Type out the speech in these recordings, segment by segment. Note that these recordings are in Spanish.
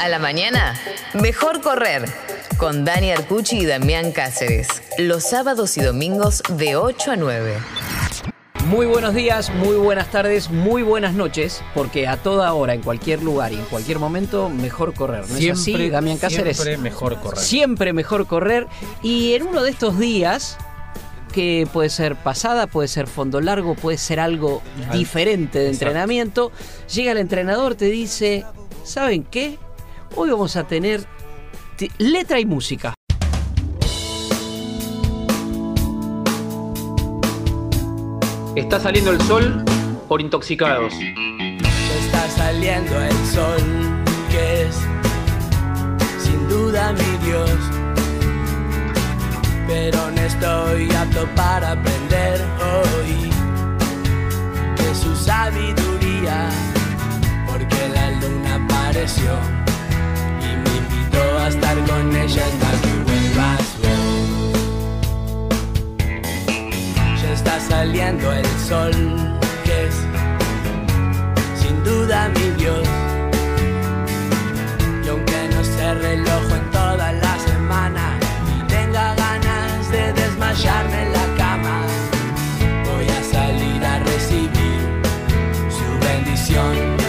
A la mañana, mejor correr. Con Dani Arcucci y Damián Cáceres. Los sábados y domingos de 8 a 9. Muy buenos días, muy buenas tardes, muy buenas noches, porque a toda hora, en cualquier lugar y en cualquier momento, mejor correr. ¿No es así, Damián Cáceres? Siempre mejor correr. Siempre mejor correr. Y en uno de estos días, que puede ser pasada, puede ser fondo largo, puede ser algo Al- diferente de Exacto. entrenamiento, llega el entrenador, te dice, ¿saben qué? Hoy vamos a tener letra y música. Está saliendo el sol por intoxicados. Está saliendo el sol, que es sin duda mi Dios. Pero no estoy apto para aprender hoy de su sabiduría, porque la luna apareció invitó a estar con ella hasta que vuelvas vos. Ya está saliendo el sol, que es sin duda mi Dios. Y aunque no se reloj en toda la semana y tenga ganas de desmayarme en la cama, voy a salir a recibir su bendición.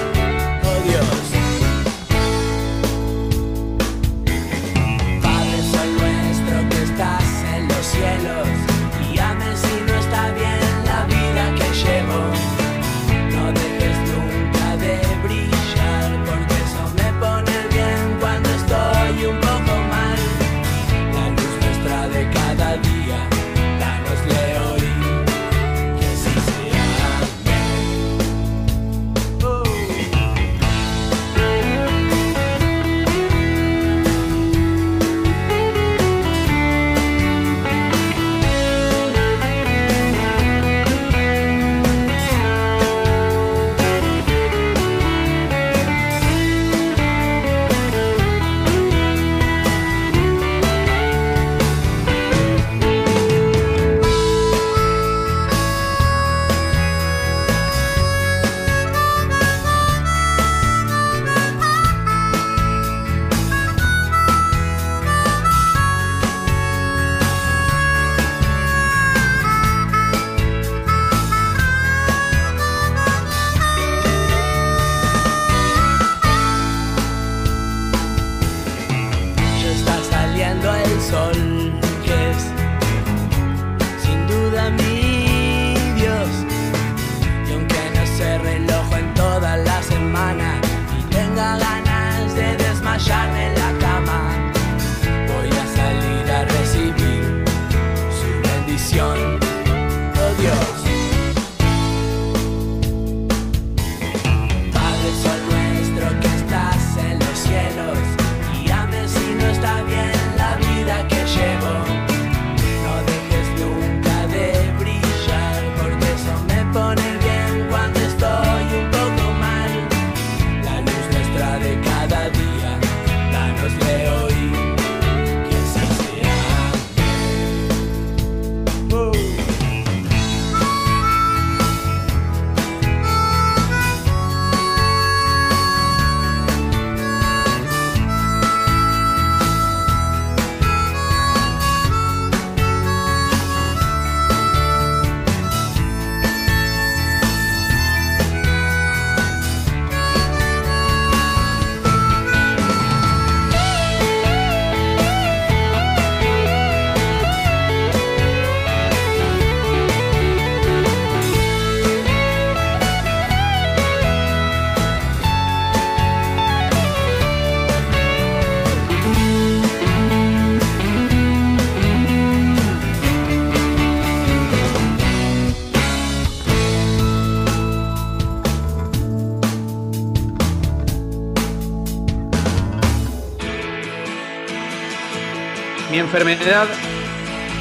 Enfermedad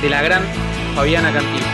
de la gran Fabiana Cantilo.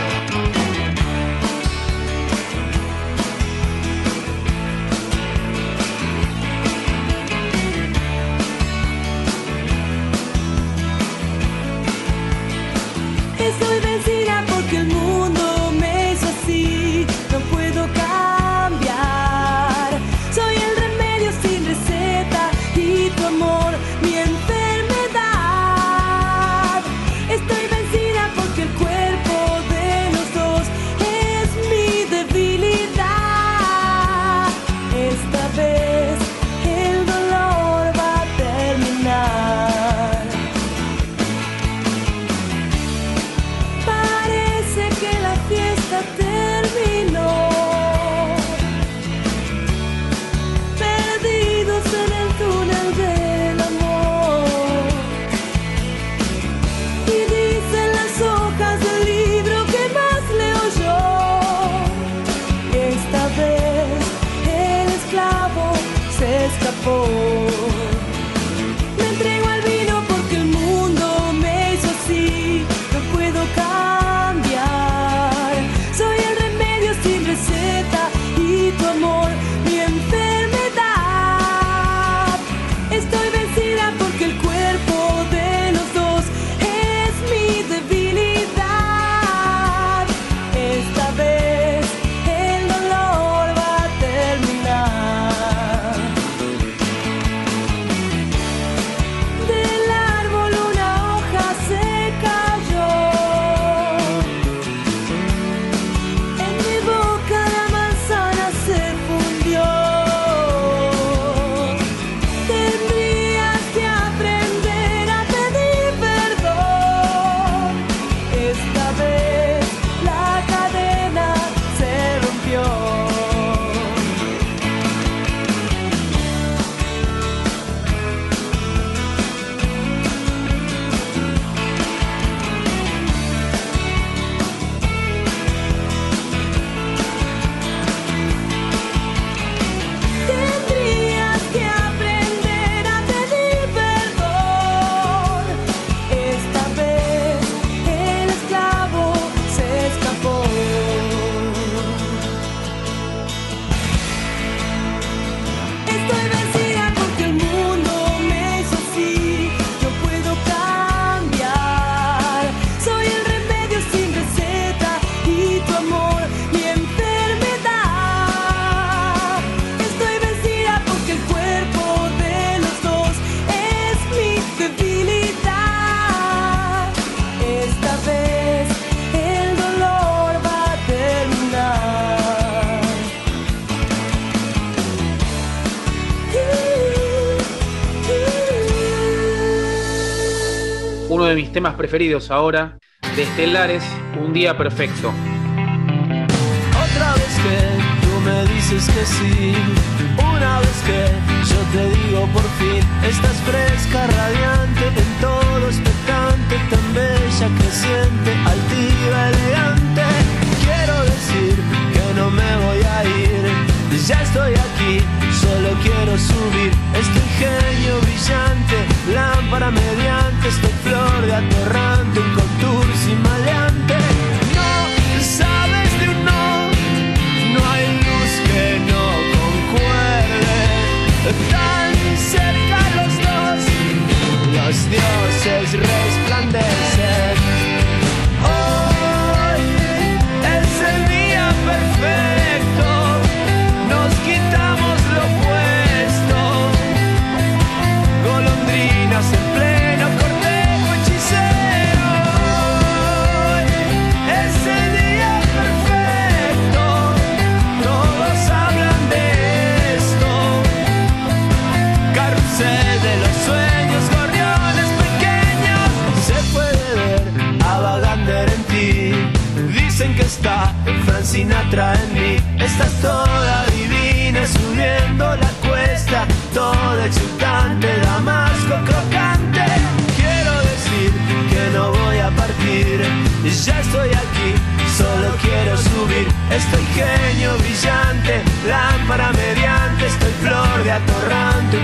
Mis temas preferidos ahora, de Estelares, Un Día Perfecto. Otra vez que tú me dices que sí, una vez que yo te digo por fin, estás fresca, radiante, en todo expectante, tan bella, creciente, altiva, elegante. Quiero decir que no me voy a ir, ya estoy aquí, solo quiero subir este ingenio brillante, lámpara mediante, esta flor de atorrante, un contour sin maleante. No sabes de un no. No hay luz que no concuerde. Tan cerca los dos, los dioses resplandecen. En. Estás toda divina subiendo la cuesta. Toda exultante, damasco crocante. Quiero decir que no voy a partir. Ya estoy aquí, solo quiero subir. Estoy genio brillante, lámpara mediante. Estoy flor de atorrante,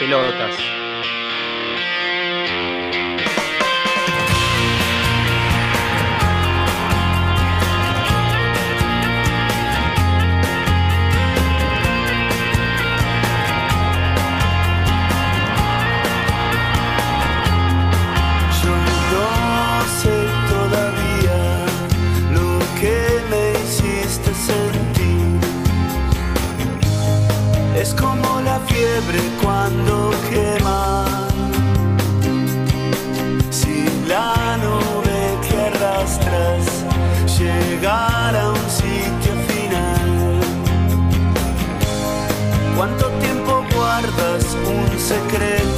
las secreto?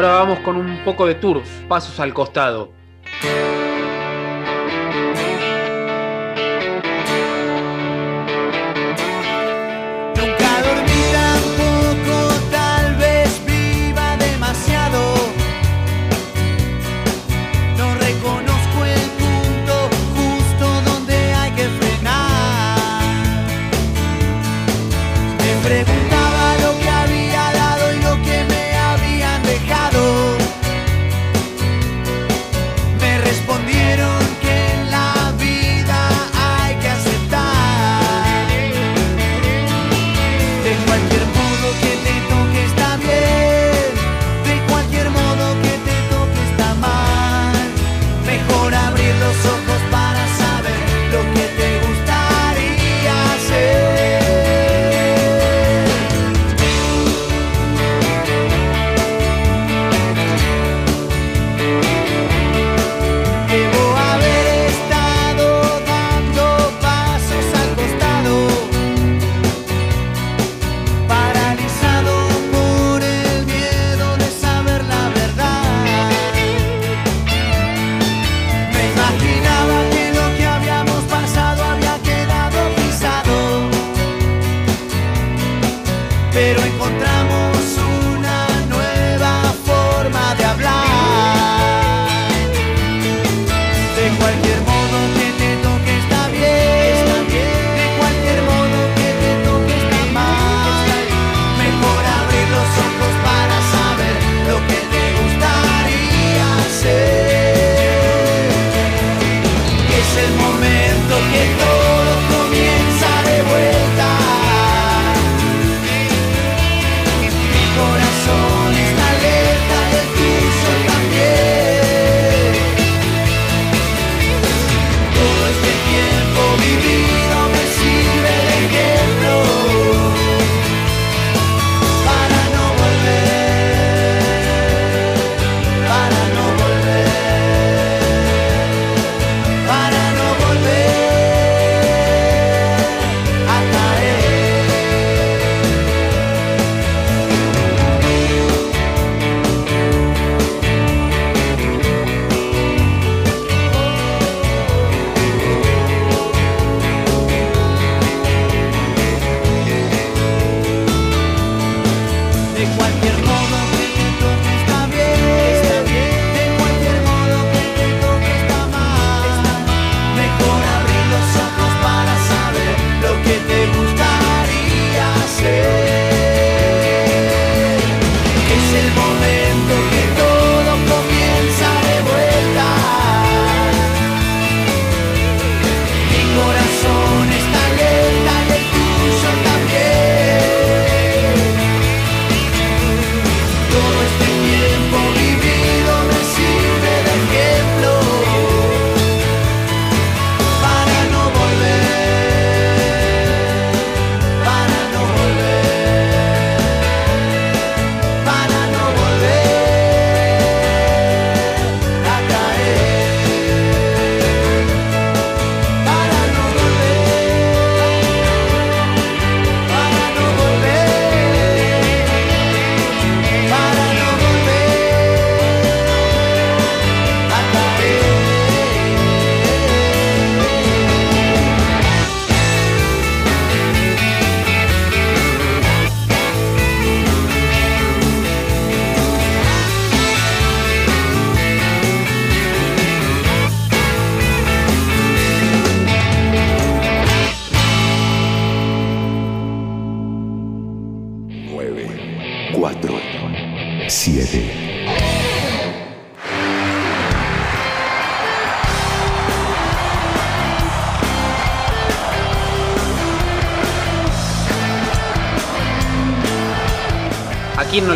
Ahora vamos con un poco de tours, pasos al costado.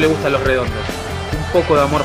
le gustan los redondos. Un poco de amor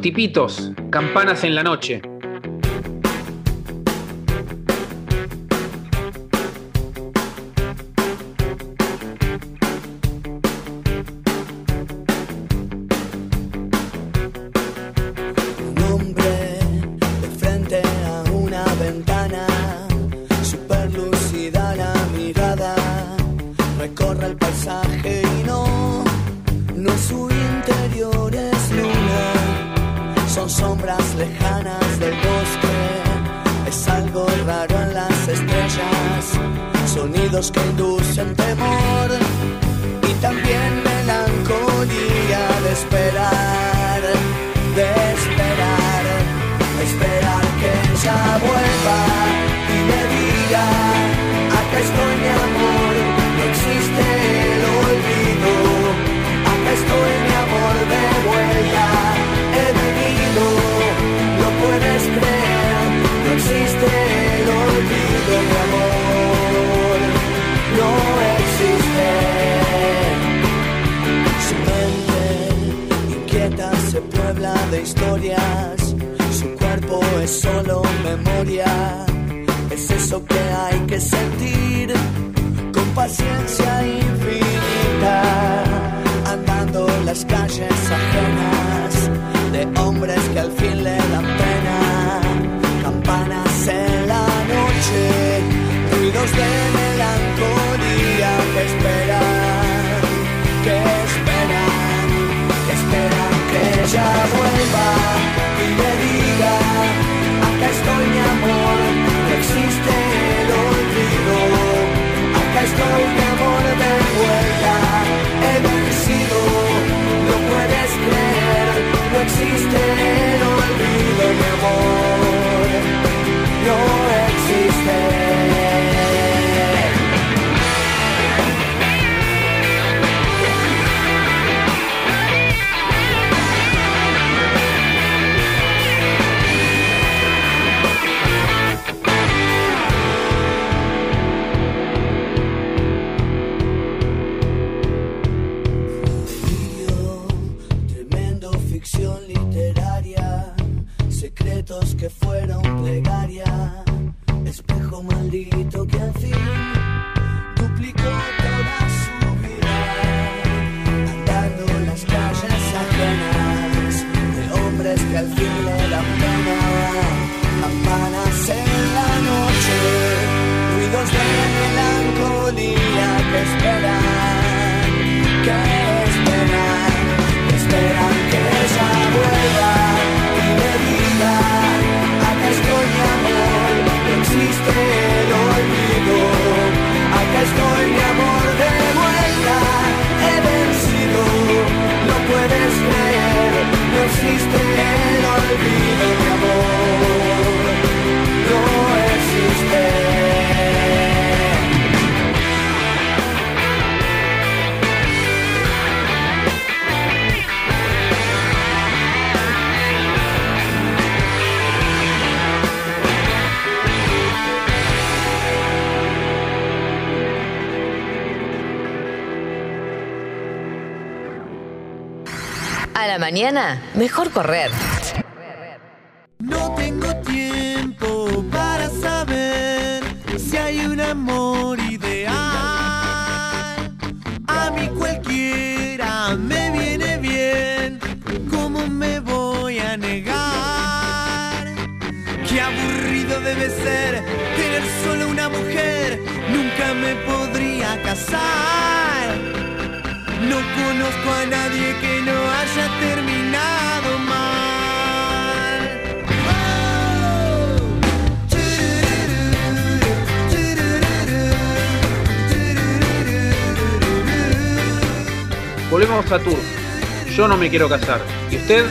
Tipitos, campanas en la noche. Inducen temor y también melancolía de esperar, de esperar, esperar que ella vuelva y me diga, acá estoy mi amor, no existe el olvido, acá estoy mi amor de vuelta, he venido, no puedes creer, no existe el puebla de historias. Su cuerpo es solo memoria. Es eso que hay que sentir con paciencia infinita. Andando las calles ajenas de hombres que al fin le dan pena. Campanas en la noche, ruidos de melancolía que esperan que ella vuelva y me diga, acá estoy mi amor, no existe el olvido, acá estoy mi amor de vuelta, he vencido, no puedes creer, no existe el olvido, mi amor, no mejor correr. volvemos a Tour. Yo no me quiero casar. ¿Y usted?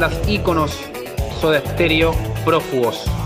bandas íconos Soda Stereo Prófugos.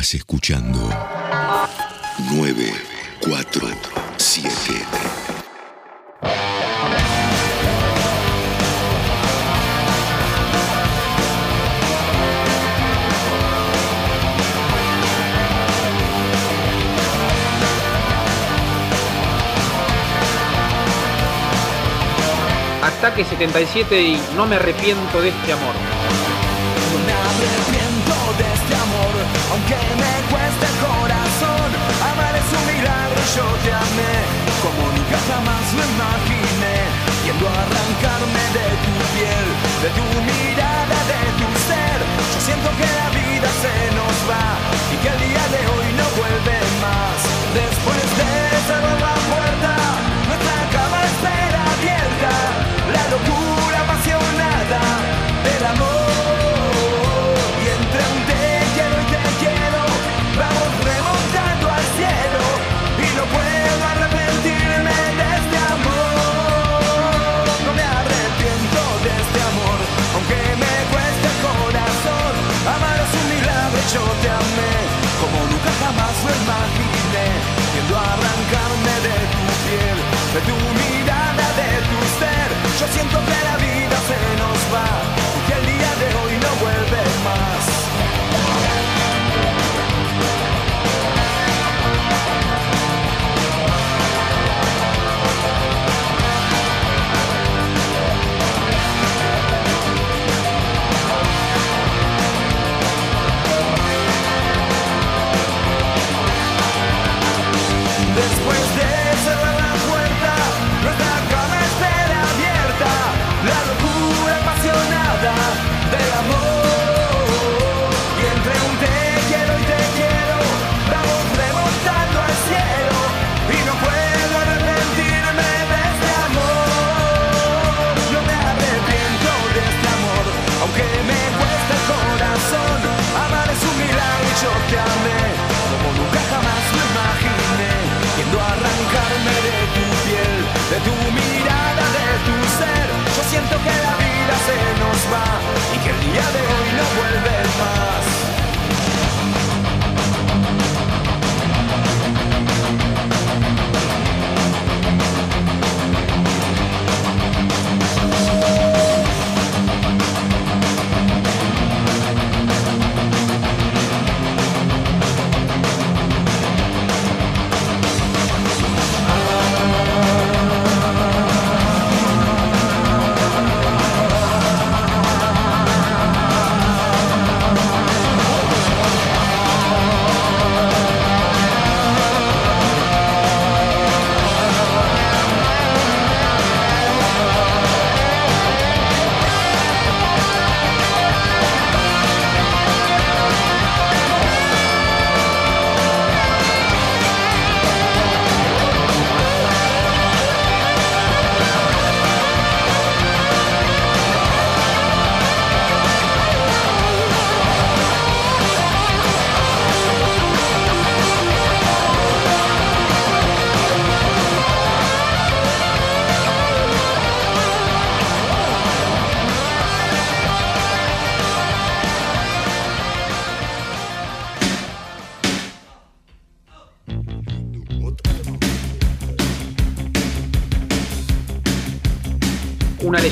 Escuchando 947. Ataque 77 y no me arrepiento de este amor. Aunque me cueste el corazón. Amar es un milagro, yo te amé, como nunca jamás lo imaginé. Yendo a arrancarme de tu piel, de tu mirada, de tu ser. Yo siento que la vida se nos va y que el día de hoy no vuelve más. Después de cerrar la puerta, yo te amé, como nunca jamás lo imaginé. Yendo a arrancarme de tu piel, de tu mirada, de tu ser. Yo siento que la vida se nos va y que el día de hoy no vuelve más.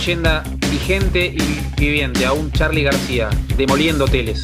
Leyenda vigente y viviente, aún Charlie García, demoliendo hoteles.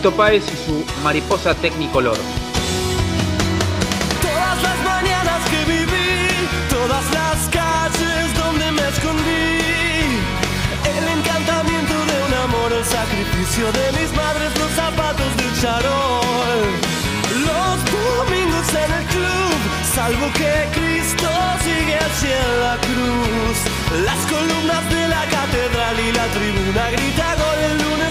Fito Páez y su Mariposa Technicolor. Todas las mañanas que viví, todas las calles donde me escondí, el encantamiento de un amor, el sacrificio de mis madres, los zapatos del charol, los domingos en el club, salvo que Cristo sigue hacia la cruz, las columnas de la catedral y la tribuna grita gol el lunes.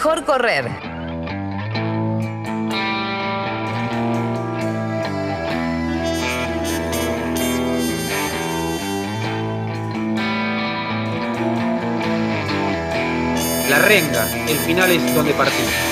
mejor correr. La renga, el final es donde partimos.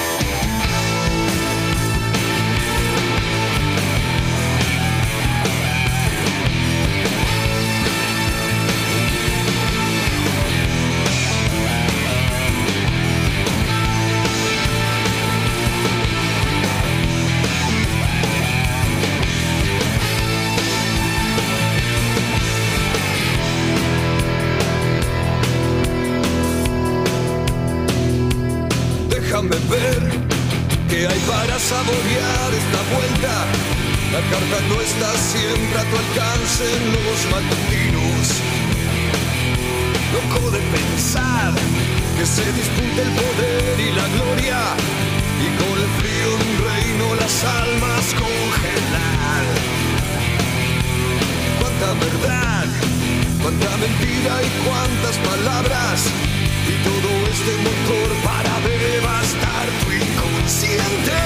mentira y cuántas palabras y todo este motor para devastar tu inconsciente.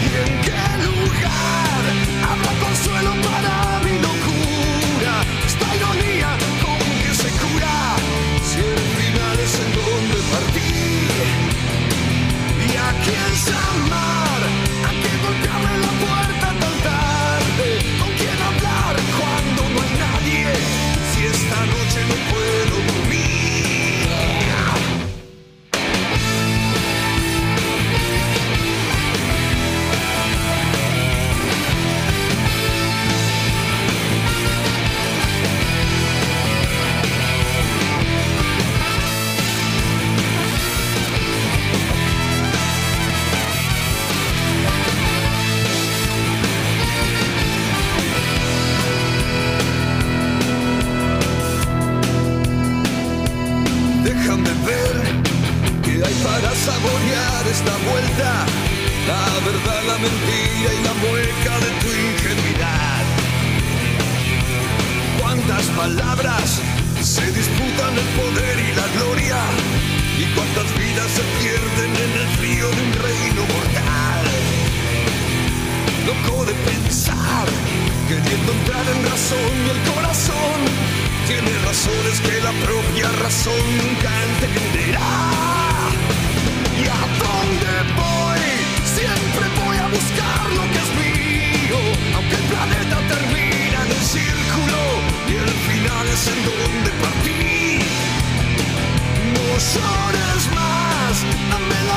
¿Y en qué lugar habrá consuelo para mi locura? Esta ironía con que se cura si el final es en donde partir y a quién se amar. es en donde partí. Dos horas más a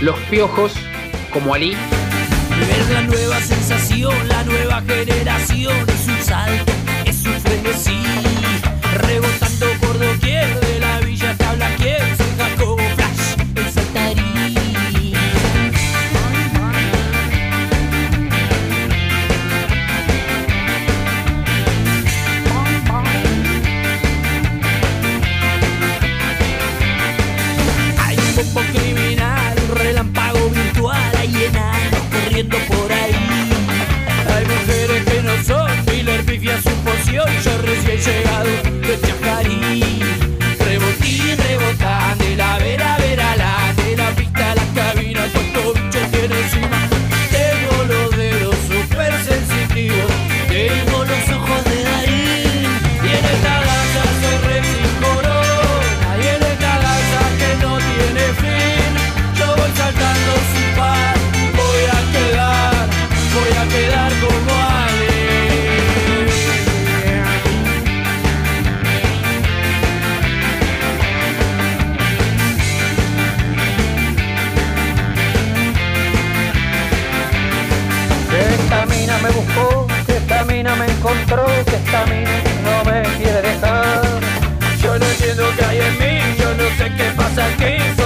Los Piojos, como Ali. Es la nueva sensación, la nueva generación, es un salto, es un frenesí, rebota 18 recién llegado de Chajarí. pensa quem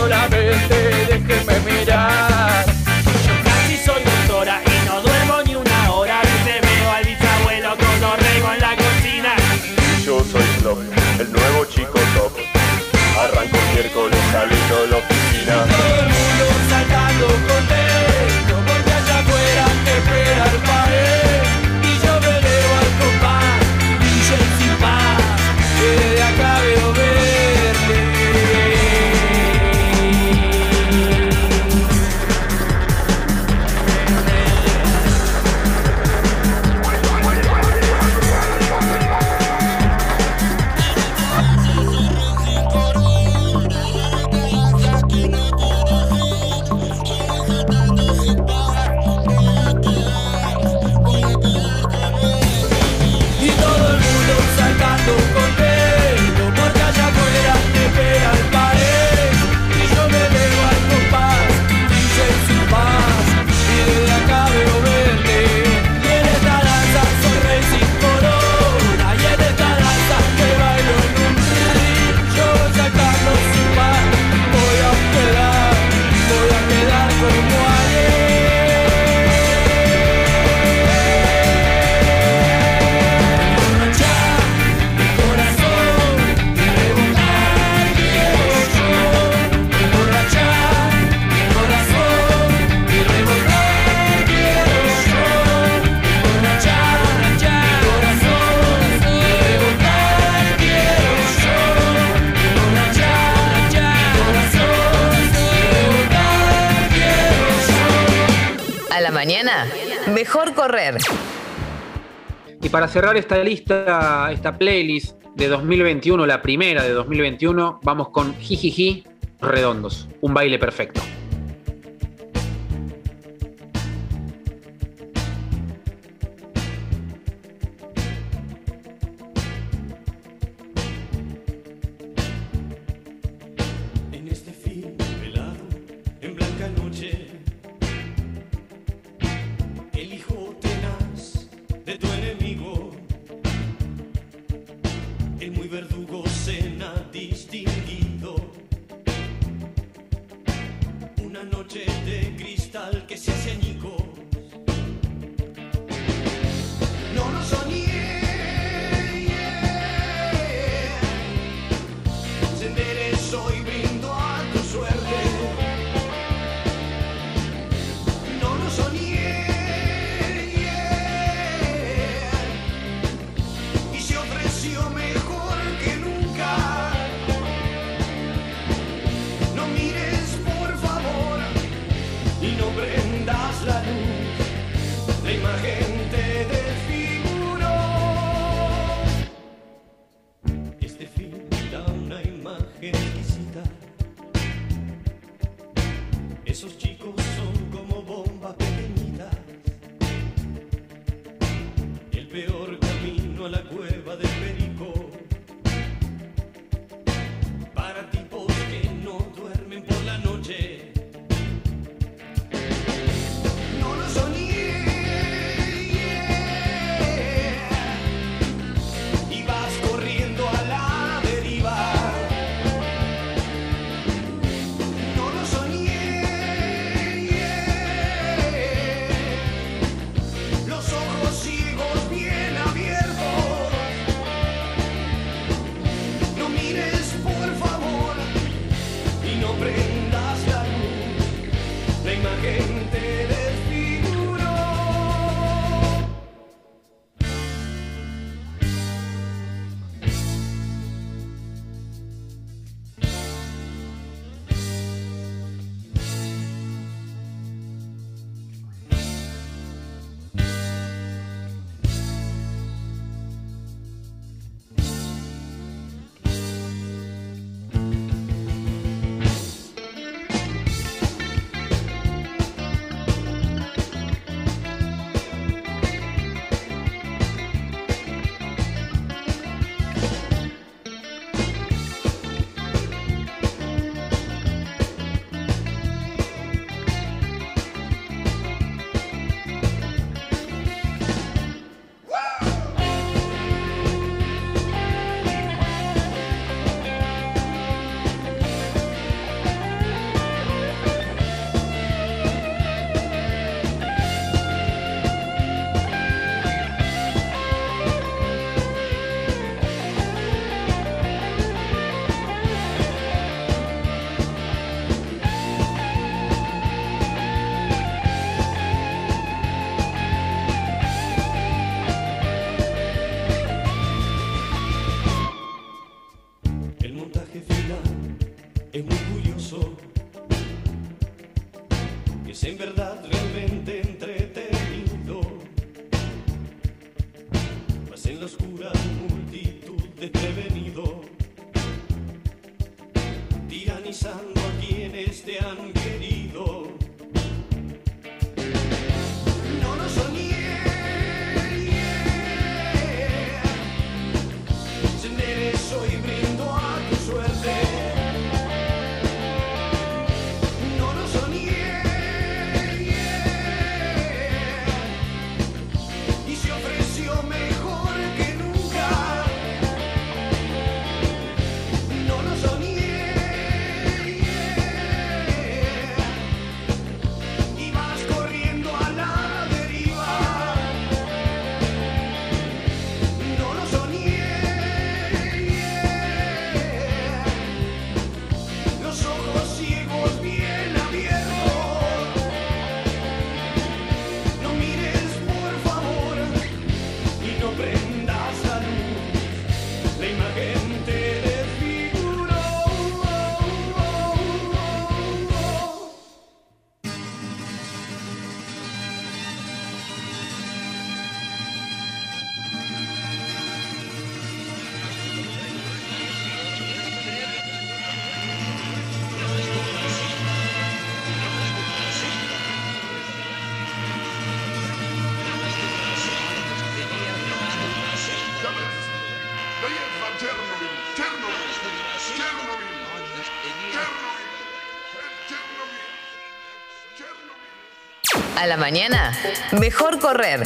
para cerrar esta lista, esta playlist de 2021, la primera de 2021, vamos con Jijiji Redondos, un baile perfecto. desprevenido, tiranizando a quienes te han La mañana, mejor correr.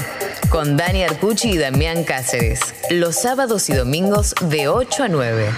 Con Dani Arcucci y Damián Cáceres. Los sábados y domingos de 8 a 9.